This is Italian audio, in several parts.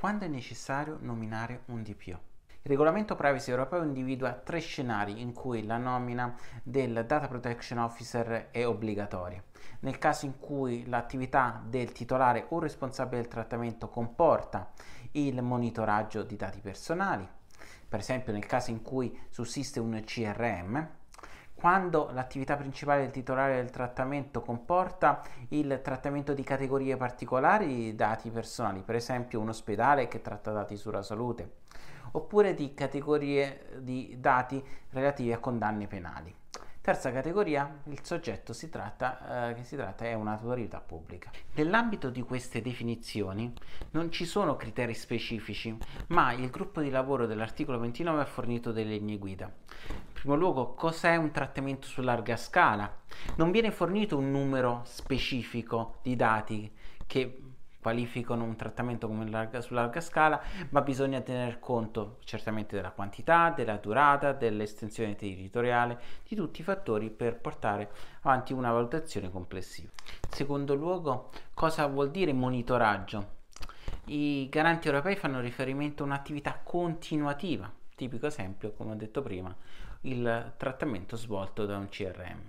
Quando è necessario nominare un DPO? Il regolamento privacy europeo individua tre scenari in cui la nomina del Data Protection Officer è obbligatoria. Nel caso in cui l'attività del titolare o responsabile del trattamento comporta il monitoraggio di dati personali, per esempio nel caso in cui sussiste un CRM, quando l'attività principale del titolare del trattamento comporta il trattamento di categorie particolari di dati personali, per esempio un ospedale che tratta dati sulla salute, oppure di categorie di dati relativi a condanne penali. Terza categoria, il soggetto si tratta, eh, che si tratta è un'autorità pubblica. Nell'ambito di queste definizioni non ci sono criteri specifici, ma il gruppo di lavoro dell'articolo 29 ha fornito delle linee guida. Primo luogo, cos'è un trattamento su larga scala? Non viene fornito un numero specifico di dati che qualificano un trattamento larga, su larga scala, ma bisogna tener conto certamente della quantità, della durata, dell'estensione territoriale, di tutti i fattori per portare avanti una valutazione complessiva. Secondo luogo, cosa vuol dire monitoraggio? I garanti europei fanno riferimento a un'attività continuativa, tipico esempio, come ho detto prima, il trattamento svolto da un CRM.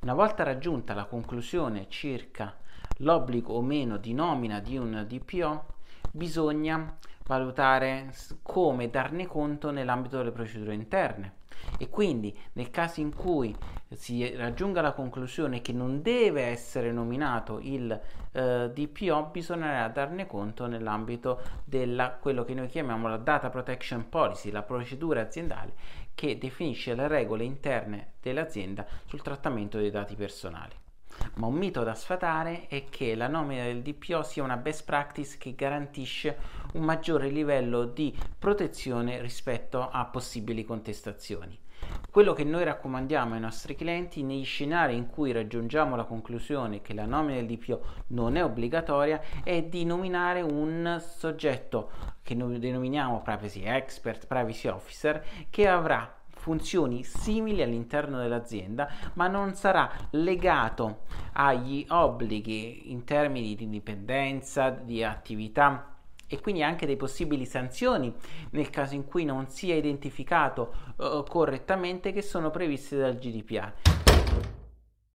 Una volta raggiunta la conclusione circa l'obbligo o meno di nomina di un DPO, bisogna valutare come darne conto nell'ambito delle procedure interne. E quindi nel caso in cui si raggiunga la conclusione che non deve essere nominato il eh, DPO bisognerà darne conto nell'ambito della quello che noi chiamiamo la data protection policy la procedura aziendale che definisce le regole interne dell'azienda sul trattamento dei dati personali ma un mito da sfatare è che la nomina del DPO sia una best practice che garantisce un maggiore livello di protezione rispetto a possibili contestazioni. Quello che noi raccomandiamo ai nostri clienti negli scenari in cui raggiungiamo la conclusione che la nomina del DPO non è obbligatoria è di nominare un soggetto che noi denominiamo privacy expert, privacy officer, che avrà funzioni simili all'interno dell'azienda, ma non sarà legato agli obblighi in termini di indipendenza, di attività e quindi anche dei possibili sanzioni nel caso in cui non sia identificato uh, correttamente che sono previste dal GDPR.